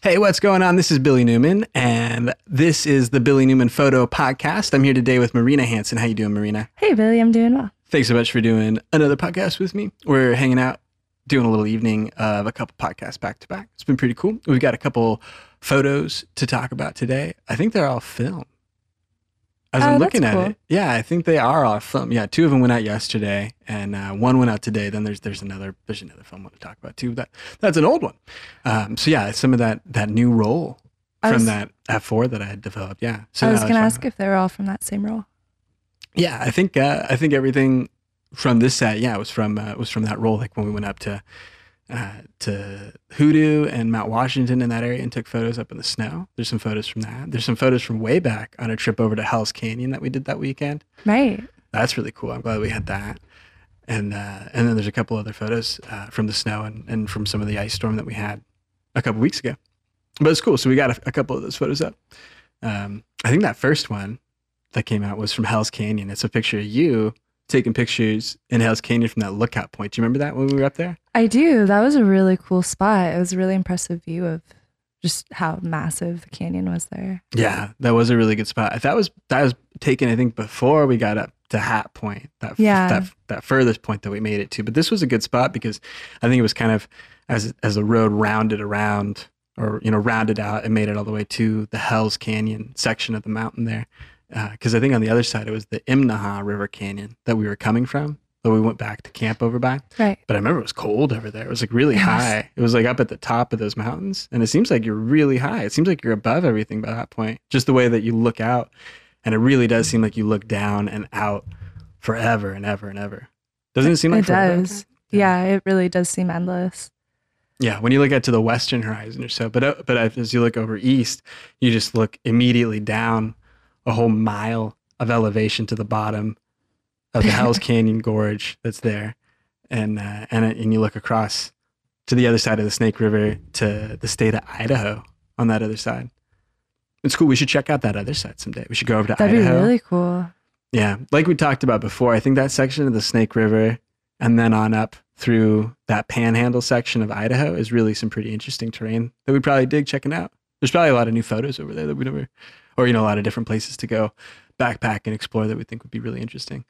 Hey, what's going on? This is Billy Newman, and this is the Billy Newman Photo Podcast. I'm here today with Marina Hanson. How you doing, Marina? Hey, Billy, I'm doing well. Thanks so much for doing another podcast with me. We're hanging out, doing a little evening of a couple podcasts back to back. It's been pretty cool. We've got a couple photos to talk about today. I think they're all film. As Oh, I'm looking at cool. it, yeah, I think they are all film. Yeah, two of them went out yesterday, and uh, one went out today. Then there's there's another there's another film I want to talk about too. That that's an old one. Um, so yeah, some of that that new roll from was- that F4 that I had developed. Yeah. So I was going to ask if they were all from that same roll. yeah, I think uh, I think everything from this set, yeah, was from uh, was from that roll. Like when we went up to uh, to Hoodoo and Mount Washington in that area and took photos up in the snow. There's some photos from that. There's some photos from way back on a trip over to Hell's Canyon that we did that weekend. Right. That's really cool. I'm glad we had that. And uh, and then there's a couple other photos uh, from the snow and, and from some of the ice storm that we had a couple weeks ago. But it's cool. So we got a, a couple of those photos up. Um, I think that first one that came out was from Hell's Canyon. It's a picture of you taking pictures in Hell's Canyon from that lookout point. Do you remember that when we were up there? I do. That was a really cool spot. It was a really impressive view of just how massive the canyon was there. Yeah, that was a really good spot. That was that was taken, I think, before we got up to Hat Point. That Yeah. that that furthest point that we made it to. But this was a good spot because I think it was kind of as as the road rounded around or you know rounded out and made it all the way to the Hell's Canyon section of the mountain there. Because I think on the other side it was the Imnaha River Canyon that we were coming from. That we went back to camp over by. Right. But I remember it was cold over there. It was like really was. high. It was like up at the top of those mountains. And it seems like you're really high. It seems like you're above everything by that point. Just the way that you look out. And it really does seem like you look down and out forever and ever and ever. Doesn't it seem like it forever? does. Yeah, it really does seem endless. Yeah, when you look out to the western horizon or so, but uh, but as you look over east, you just look immediately down a whole mile of elevation to the bottom of the Hell's Canyon Gorge that's there, and uh, and and you look across to the other side of the Snake River to the state of Idaho on that other side. It's cool. We should check out that other side someday. We should go over to That'd Idaho. be really cool. Yeah, like we talked about before, I think that section of the Snake River and then on up through that panhandle section of Idaho is really some pretty interesting terrain that we'd probably dig checking out. There's probably a lot of new photos over there that we never, or, you know, a lot of different places to go backpack and explore that we think would be really interesting.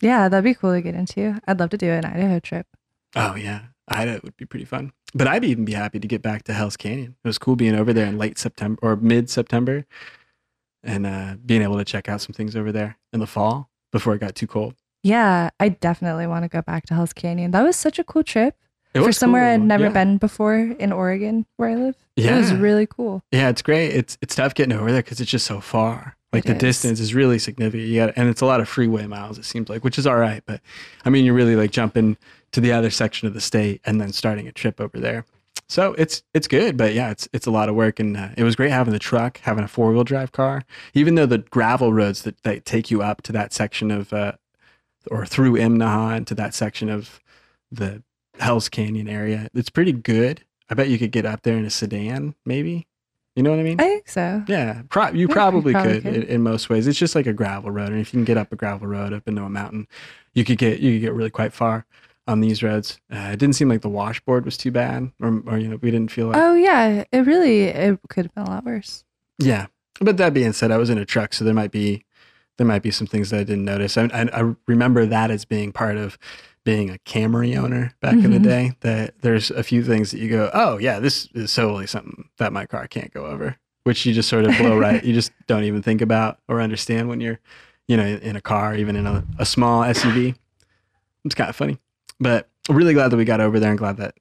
Yeah, that'd be cool to get into. I'd love to do an Idaho trip. Oh, yeah. Idaho would be pretty fun. But I'd even be happy to get back to Hell's Canyon. It was cool being over there in late September or mid September and uh, being able to check out some things over there in the fall before it got too cold. Yeah, I definitely want to go back to Hell's Canyon. That was such a cool trip for somewhere I'd never Yeah. been before in Oregon, where I live. Yeah. It was really cool. Yeah, it's great. It's it's tough getting over there because it's just so far. Like It the is. distance is really significant. You got and it's a lot of freeway miles. It seems like, which is all right. But I mean, you're really like jumping to the other section of the state and then starting a trip over there. So it's it's good, but yeah, it's it's a lot of work. And uh, it was great having the truck, having a four wheel drive car. Even though the gravel roads that, that take you up to that section of uh, or through Imnaha into that section of the Hell's Canyon area, it's pretty good. I bet you could get up there in a sedan, maybe. You know what I mean? I think so. Yeah, pro- you Yeah, probably, probably could, could. In, in most ways. It's just like a gravel road, and if you can get up a gravel road up into a mountain, you could get you could get really quite far on these roads. Uh, it didn't seem like the washboard was too bad, or, or you know, we didn't feel like. Oh yeah, it really it could have been a lot worse. Yeah, but that being said, I was in a truck, so there might be there might be some things that I didn't notice. I, I, I remember that as being part of being a Camry owner back in the Mhm. day. That there's a few things that you go, oh yeah, this is solely something that my car can't go over, which you just sort of blow right. You just don't even think about or understand when you're, you know, in a car, even in a, a small SUV. It's kind of funny, but I'm really glad that we got over there and glad that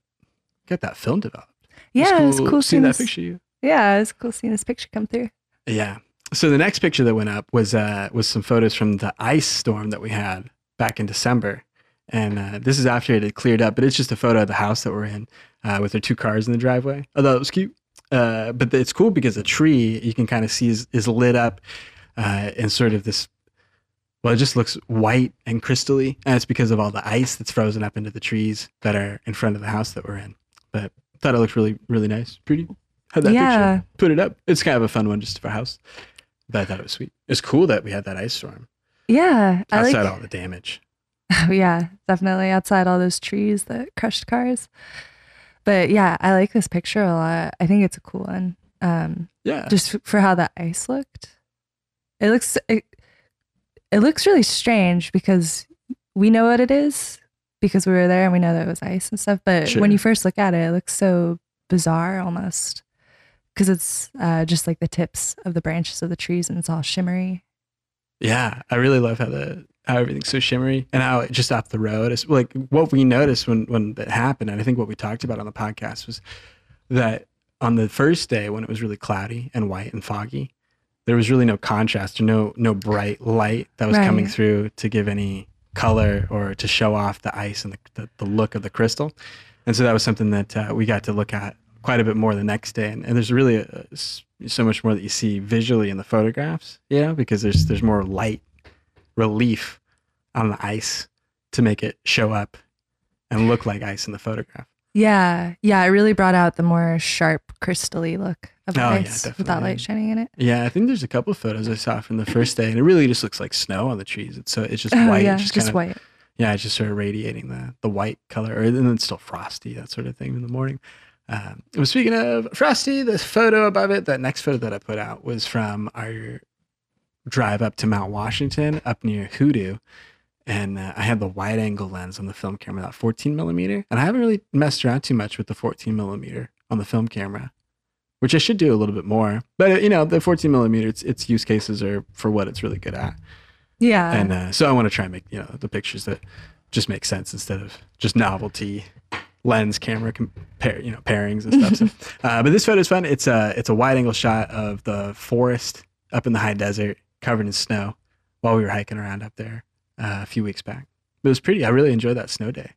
got that film developed. Yeah, it's cool, seeing seeing that picture. You. Yeah, it's cool seeing this picture come through. Yeah. So the next picture that went up was uh, was some photos from the ice storm that we had back in December, and uh, this is after it had cleared up. But it's just a photo of the house that we're in uh, with their two cars in the driveway. Although it was cute. Uh, but it's cool because the tree you can kind of see is, is lit up uh, in sort of this. Well, it just looks white and crystally, and it's because of all the ice that's frozen up into the trees that are in front of the house that we're in. But thought it looked really, really nice, pretty. Had that Yeah. picture, put it up. It's kind of a fun one just for a house. But I thought it was sweet. It's cool that we had that ice storm Yeah, I outside like. all the damage. Oh, yeah, definitely outside all those trees that crushed cars. But yeah, I like this picture a lot. I think it's a cool one. Um, Yeah. just f- for how the ice looked. It looks it, it looks really strange because we know what it is because we were there and we know that it was ice and stuff. But Sure. when you first look at it, it looks so bizarre almost because it's uh, just like the tips of the branches of the trees and it's all shimmery. Yeah, I really love how the how everything's so shimmery and how it just off the road is like what we noticed when when that happened, and I think what we talked about on the podcast was that on the first day when it was really cloudy and white and foggy, there was really no contrast or no no bright light that was coming through to give any color or to show off the ice and the, the, the look of the crystal. And so that was something that uh, we got to look at quite a bit more the next day. And, and there's really a, s- so much more that you see visually in the photographs, you know, because there's there's more light relief on the ice to make it show up and look like ice in the photograph. Yeah, yeah, it really brought out the more sharp, crystally look of the Oh, yeah, ice with that light shining in it. Yeah, I think there's a couple of photos I saw from the first day, and it really just looks like snow on the trees. It's so it's just Oh white, yeah, just, just, kind of white. yeah, it's just sort of radiating the the white color, or, and then it's still frosty, that sort of thing in the morning. Um, and speaking of frosty, the photo above it, that next photo that I put out was from our drive up to Mount Washington, up near Hoodoo, and uh, I had the wide angle lens on the film camera, that 14 millimeter, and I haven't really messed around too much with the 14 millimeter on the film camera, which I should do a little bit more. But uh, you know, the 14 millimeter, its its use cases are for what it's really good at Yeah, and uh, so I want to try and make you know the pictures that just make sense instead of just novelty lens camera compare you know pairings and stuff. so, uh, but this photo is fun. It's a it's a wide angle shot of the forest up in the high desert covered in snow while we were hiking around up there uh, a few weeks back. It was pretty. I really enjoyed that snow day.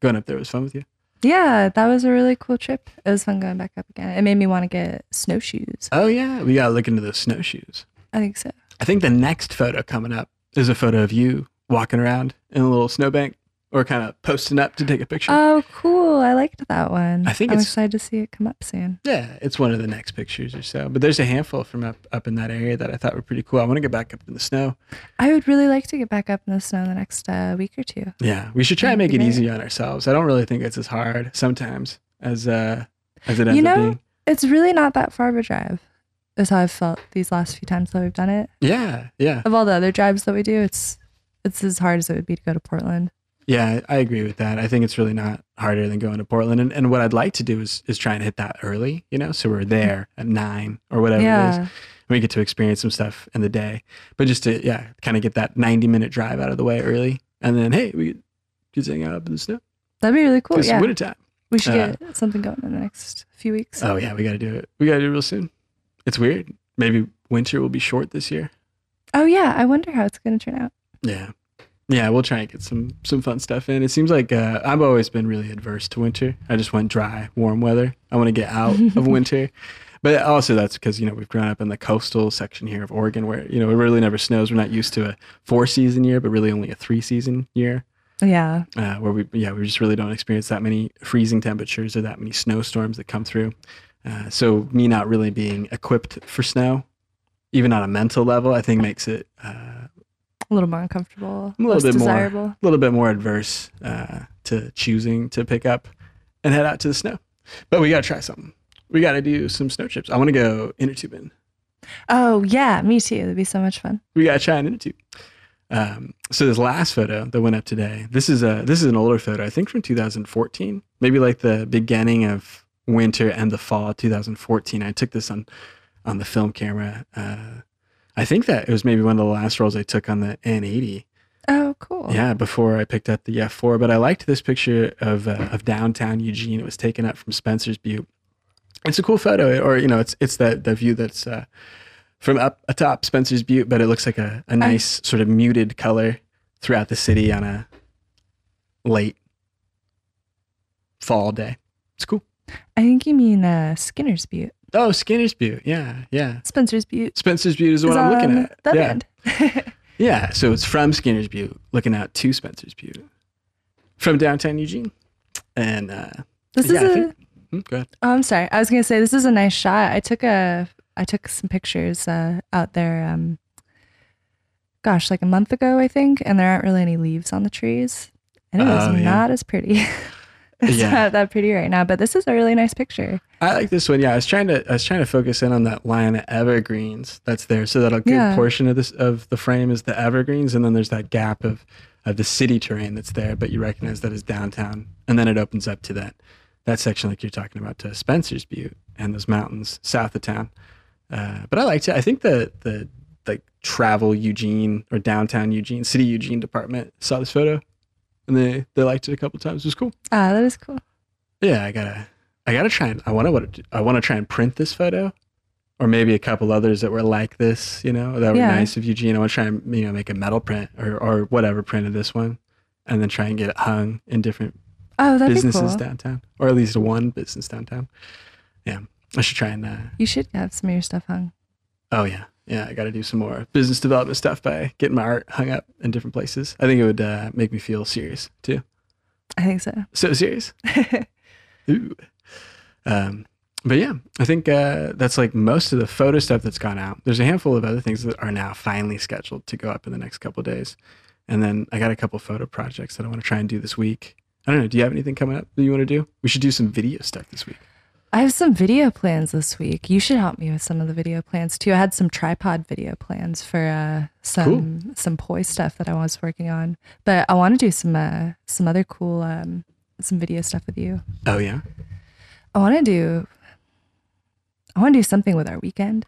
Going up there was fun with you. yeah, that was a really cool trip. It was fun going back up again. It made me want to get snowshoes. Oh yeah, we gotta look into those snowshoes. I think so. I think the next photo coming up is a photo of you walking around in a little snowbank or kind of posting up to take a picture. Oh, cool! I liked that one. I think I'm excited to see it come up soon. Yeah, it's one of the next pictures or so. But there's a handful from up up in that area that I thought were pretty cool. I want to get back up in the snow. I would really like to get back up in the snow in the next uh, week or two. Yeah, we should try and make it easy on ourselves. I don't really think it's as hard sometimes as uh as it ends You up know- being. It's really not that far of a drive. Is how I've felt these last few times that we've done it. Yeah, yeah, Of all the other drives that we do, it's it's as hard as it would be to go to Portland. Yeah. I agree with that. I think it's really not harder than going to Portland. And, and what I'd like to do is is try and hit that early. You know, so we're there at nine or whatever it is. yeah, We get to experience some stuff in the day, but just to yeah, kind of get that ninety minute drive out of the way early, and then hey, we could hang out up in the snow. that'd be really cool. Yeah, winter time. we should uh, get something going in the next few weeks. Oh yeah, we got to do it. We got to do it real soon. It's weird. Maybe winter will be short this year. Oh yeah, I wonder how it's going to turn out. Yeah, yeah. We'll try and get some some fun stuff in. It seems like uh, I've always been really adverse to winter. I just want dry, warm weather. I want to get out of winter. But also that's because you know we've grown up in the coastal section here of Oregon, where you know it really never snows. We're not used to a four season year, but really only a three season year. Yeah, uh, where we yeah we just really don't experience that many freezing temperatures or that many snowstorms that come through. Uh, so me not really being equipped for snow, even on a mental level, I think makes it uh, a little more uncomfortable, A little bit more- A little bit more adverse uh, to choosing to pick up and head out to the snow. But we got to try something. We got to do some snow trips. I want to go inner tubing. Oh yeah, me too. It'd be so much fun. we got to try an inner tube. Um, so this last photo that went up today, this is a this is an older photo, I think from 2014, maybe like the beginning of winter and the fall of 2014. I took this on on the film camera. Uh, I think that it was maybe one of the last rolls I took on the N80. Oh cool. Yeah, before I picked up the F4. But I liked this picture of uh, of downtown Eugene. It was taken up from Spencer's Butte. It's a cool photo, or you know, it's it's that the view that's uh, from up atop Spencer's Butte, but it looks like a, a nice sort of muted color throughout the city on a late fall day. It's cool. I think you mean uh, Skinner's Butte. Oh, Skinner's Butte. Yeah, yeah. Spencer's Butte Spencer's Butte is the one I'm looking at. that yeah. end. Yeah, so it's from Skinner's Butte, looking out to Spencer's Butte, from downtown Eugene, and uh, this Yeah, I is a. think- hmm, go ahead. Oh, I'm sorry. I was gonna say this is a nice shot. I took a I took some pictures uh, out there. Um, gosh, like a month ago, I think, and there aren't really any leaves on the trees, and it was Oh, yeah. not as pretty. It's Yeah. not that pretty right now, but this is a really nice picture. I like this one. Yeah, I was trying to I was trying to focus in on that line of evergreens that's there, so that a good Yeah. portion of this of the frame is the evergreens, and then there's that gap of of the city terrain that's there, but you recognize that is downtown, and then it opens up to that that section like you're talking about to Spencer's Butte and those mountains south of town. Uh, but I liked it. I think the the like travel Eugene or downtown Eugene, city Eugene department saw this photo, and they they liked it a couple times. It was cool. Ah, that is cool. Yeah, I gotta, I gotta try and I want to, what I want to try and print this photo, or maybe a couple others that were like this. You know, that were Yeah. nice of Eugene. I want to try and you know make a metal print or or whatever print of this one, and then try and get it hung in different Oh, businesses cool. downtown, or at least one business downtown. Yeah, I should try and. Uh, You should have some of your stuff hung. oh yeah, yeah, I got to do some more business development stuff by getting my art hung up in different places. I think it would uh, make me feel serious too. I think so. So serious. Ooh. Um, but yeah, I think uh, that's like most of the photo stuff that's gone out. There's a handful of other things that are now finally scheduled to go up in the next couple days, and then I got a couple photo projects that I want to try and do this week. I don't know. Do you have anything coming up that you want to do? We should do some video stuff this week. I have some video plans this week. You should help me with some of the video plans too. I had some tripod video plans for uh, some some poi stuff that I was working on, but I want to do some uh, some other cool um, some video stuff with you. Oh yeah, I want to do I want to do something with our weekend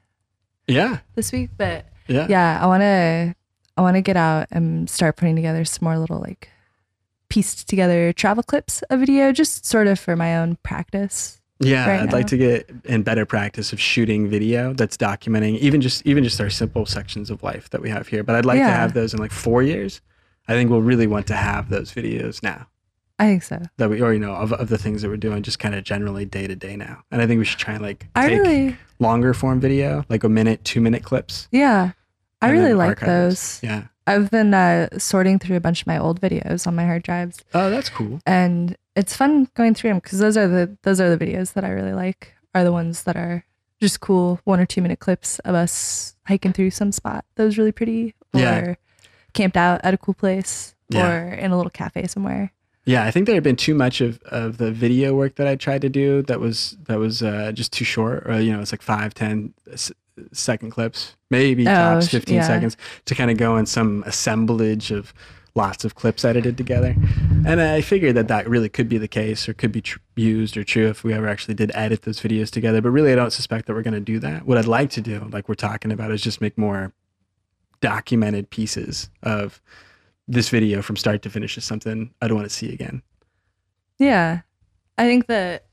yeah, this week, but yeah. yeah, I want to I want to get out and start putting together some more little like pieced together travel clips of video, just sort of for my own practice. Yeah, right I'd now. like to get in better practice of shooting video that's documenting even just even just our simple sections of life that we have here. But I'd like to have those in like four years. I think we'll really want to have those videos now. I think so. that we or you know of, of the things that we're doing just kind of generally day to day now and i think we should try and like I take really longer form video like a minute two minute clips yeah. I really like those. yeah I've been uh, sorting through a bunch of my old videos on my hard drives, oh that's cool and it's fun going through them because those are the those are the videos that I really like. Are the ones that are just cool one or two minute clips of us hiking through some spot that was really pretty, or Yeah. camped out at a cool place, Yeah. or in a little cafe somewhere. yeah i think there had been too much of, of the video work that i tried to do that was that was uh, just too short or you know it's like five ten s- second clips maybe Oh, tops 15 yeah. seconds to kind of go in some assemblage of lots of clips edited together and i figured that that really could be the case or could be tr- used or true if we ever actually did edit those videos together but really i don't suspect that we're going to do that what i'd like to do like we're talking about is just make more documented pieces of this video from start to finish is something I don't want to see again Yeah. I think that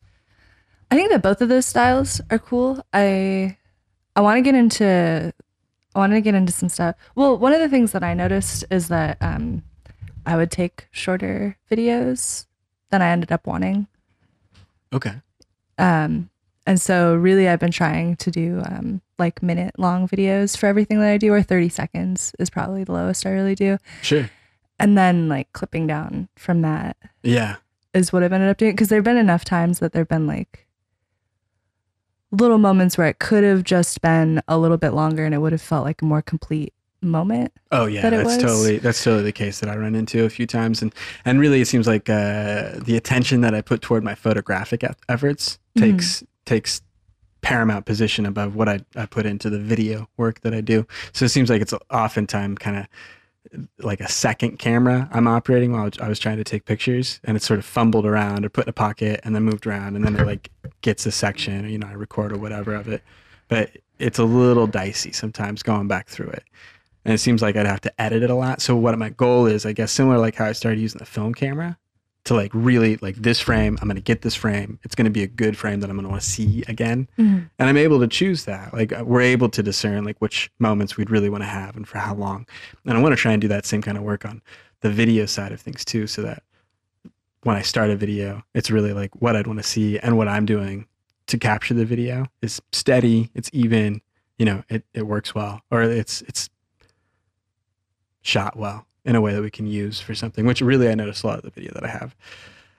I think that both of those styles are cool. I I want to get into I want to get into some stuff. Well, one of the things that I noticed is that um I would take shorter videos than I ended up wanting. okay Um and so really I've been trying to do um like minute long videos for everything that I do or 30 seconds is probably the lowest I really do. sure And then like clipping down from that yeah is what I've ended up doing because there've been enough times that there've been like little moments where it could have just been a little bit longer and it would have felt like a more complete moment. Oh yeah, that that's was. totally that's totally the case that I run into a few times, and and really it seems like uh, the attention that I put toward my photographic efforts Mhm. takes takes paramount position above what I, I put into the video work that I do. So it seems like it's oftentimes kind of like a second camera I'm operating while I was trying to take pictures, and it's sort of fumbled around or put in a pocket and then moved around, and then it like gets a section, or, you know, I record or whatever of it, but it's a little dicey sometimes going back through it and it seems like I'd have to edit it a lot. So what my goal is, I guess, similar like how I started using the film camera to like really like this frame. I'm gonna get this frame. It's gonna be a good frame that I'm gonna want to see again, and I'm able to choose that. Like uh, we're able to discern like which moments we'd really want to have and for how long. And I want to try and do that same kind of work on the video side of things too, so that when I start a video, it's really like what I'd want to see and what I'm doing to capture the video is steady. It's even. You know, it, it works well, or it's it's shot well in a way that we can use for something, which really I noticed a lot of the video that I have.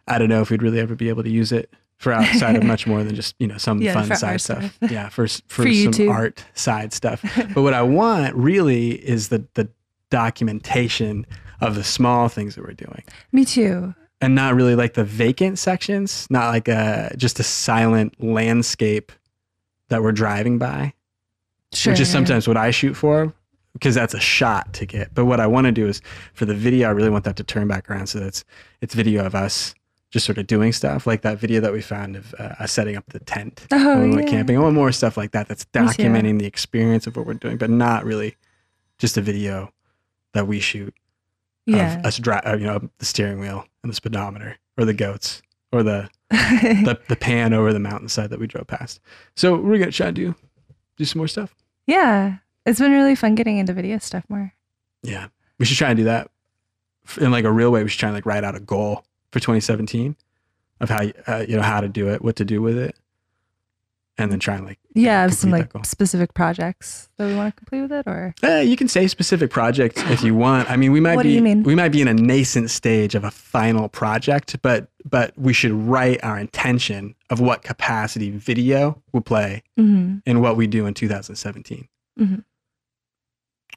I don't know if we'd really ever be able to use it for outside of much more than just, you know, some Yeah, fun side stuff. stuff. Yeah, for, for, For some YouTube. art side stuff. But what I want really is the, the documentation of the small things that we're doing. Me too. and not really like the vacant sections, not like a just a silent landscape that we're driving by, Sure. which is sometimes what I shoot for because that's a shot to get. But what I want to do is for the video, I really want that to turn back around so that's it's video of us just sort of doing stuff like that video that we found of uh, us setting up the tent Oh, when we went camping. I want more stuff like that that's documenting the experience of what we're doing, but not really just a video that we shoot Yeah. of us dri uh, you know, the steering wheel and the speedometer or the goats or the, the, the pan over the mountainside that we drove past. So we're going to try to do, do some more stuff. yeah. It's been really fun getting into video stuff more. Yeah. We should try and do that in like a real way. We should try and like write out a goal for 2017 of how, you- uh, you know, how to do it, what to do with it. And then try and like, Yeah, some like specific projects that we want to complete with it, or Eh, you can say specific projects if you want. I mean, we might What be we might be in a nascent stage of a final project, but but we should write our intention of what capacity video will play Mhm. in what we do in 2017. Mhm.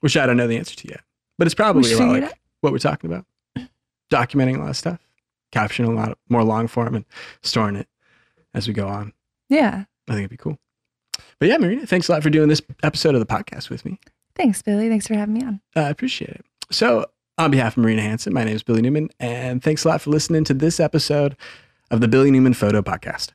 Which I don't know the answer to yet, but it's probably should a lot figure it like what we're talking about, documenting a lot of stuff, captioning a lot of, more long form, and storing it as we go on. yeah. I think it'd be cool. But yeah, Marina, thanks a lot for doing this episode of the podcast with me. Thanks, Billy. Thanks for having me on. I appreciate it. So, on behalf of Marina Hanson, my name is Billy Newman, and thanks a lot for listening to this episode of the Billy Newman Photo Podcast.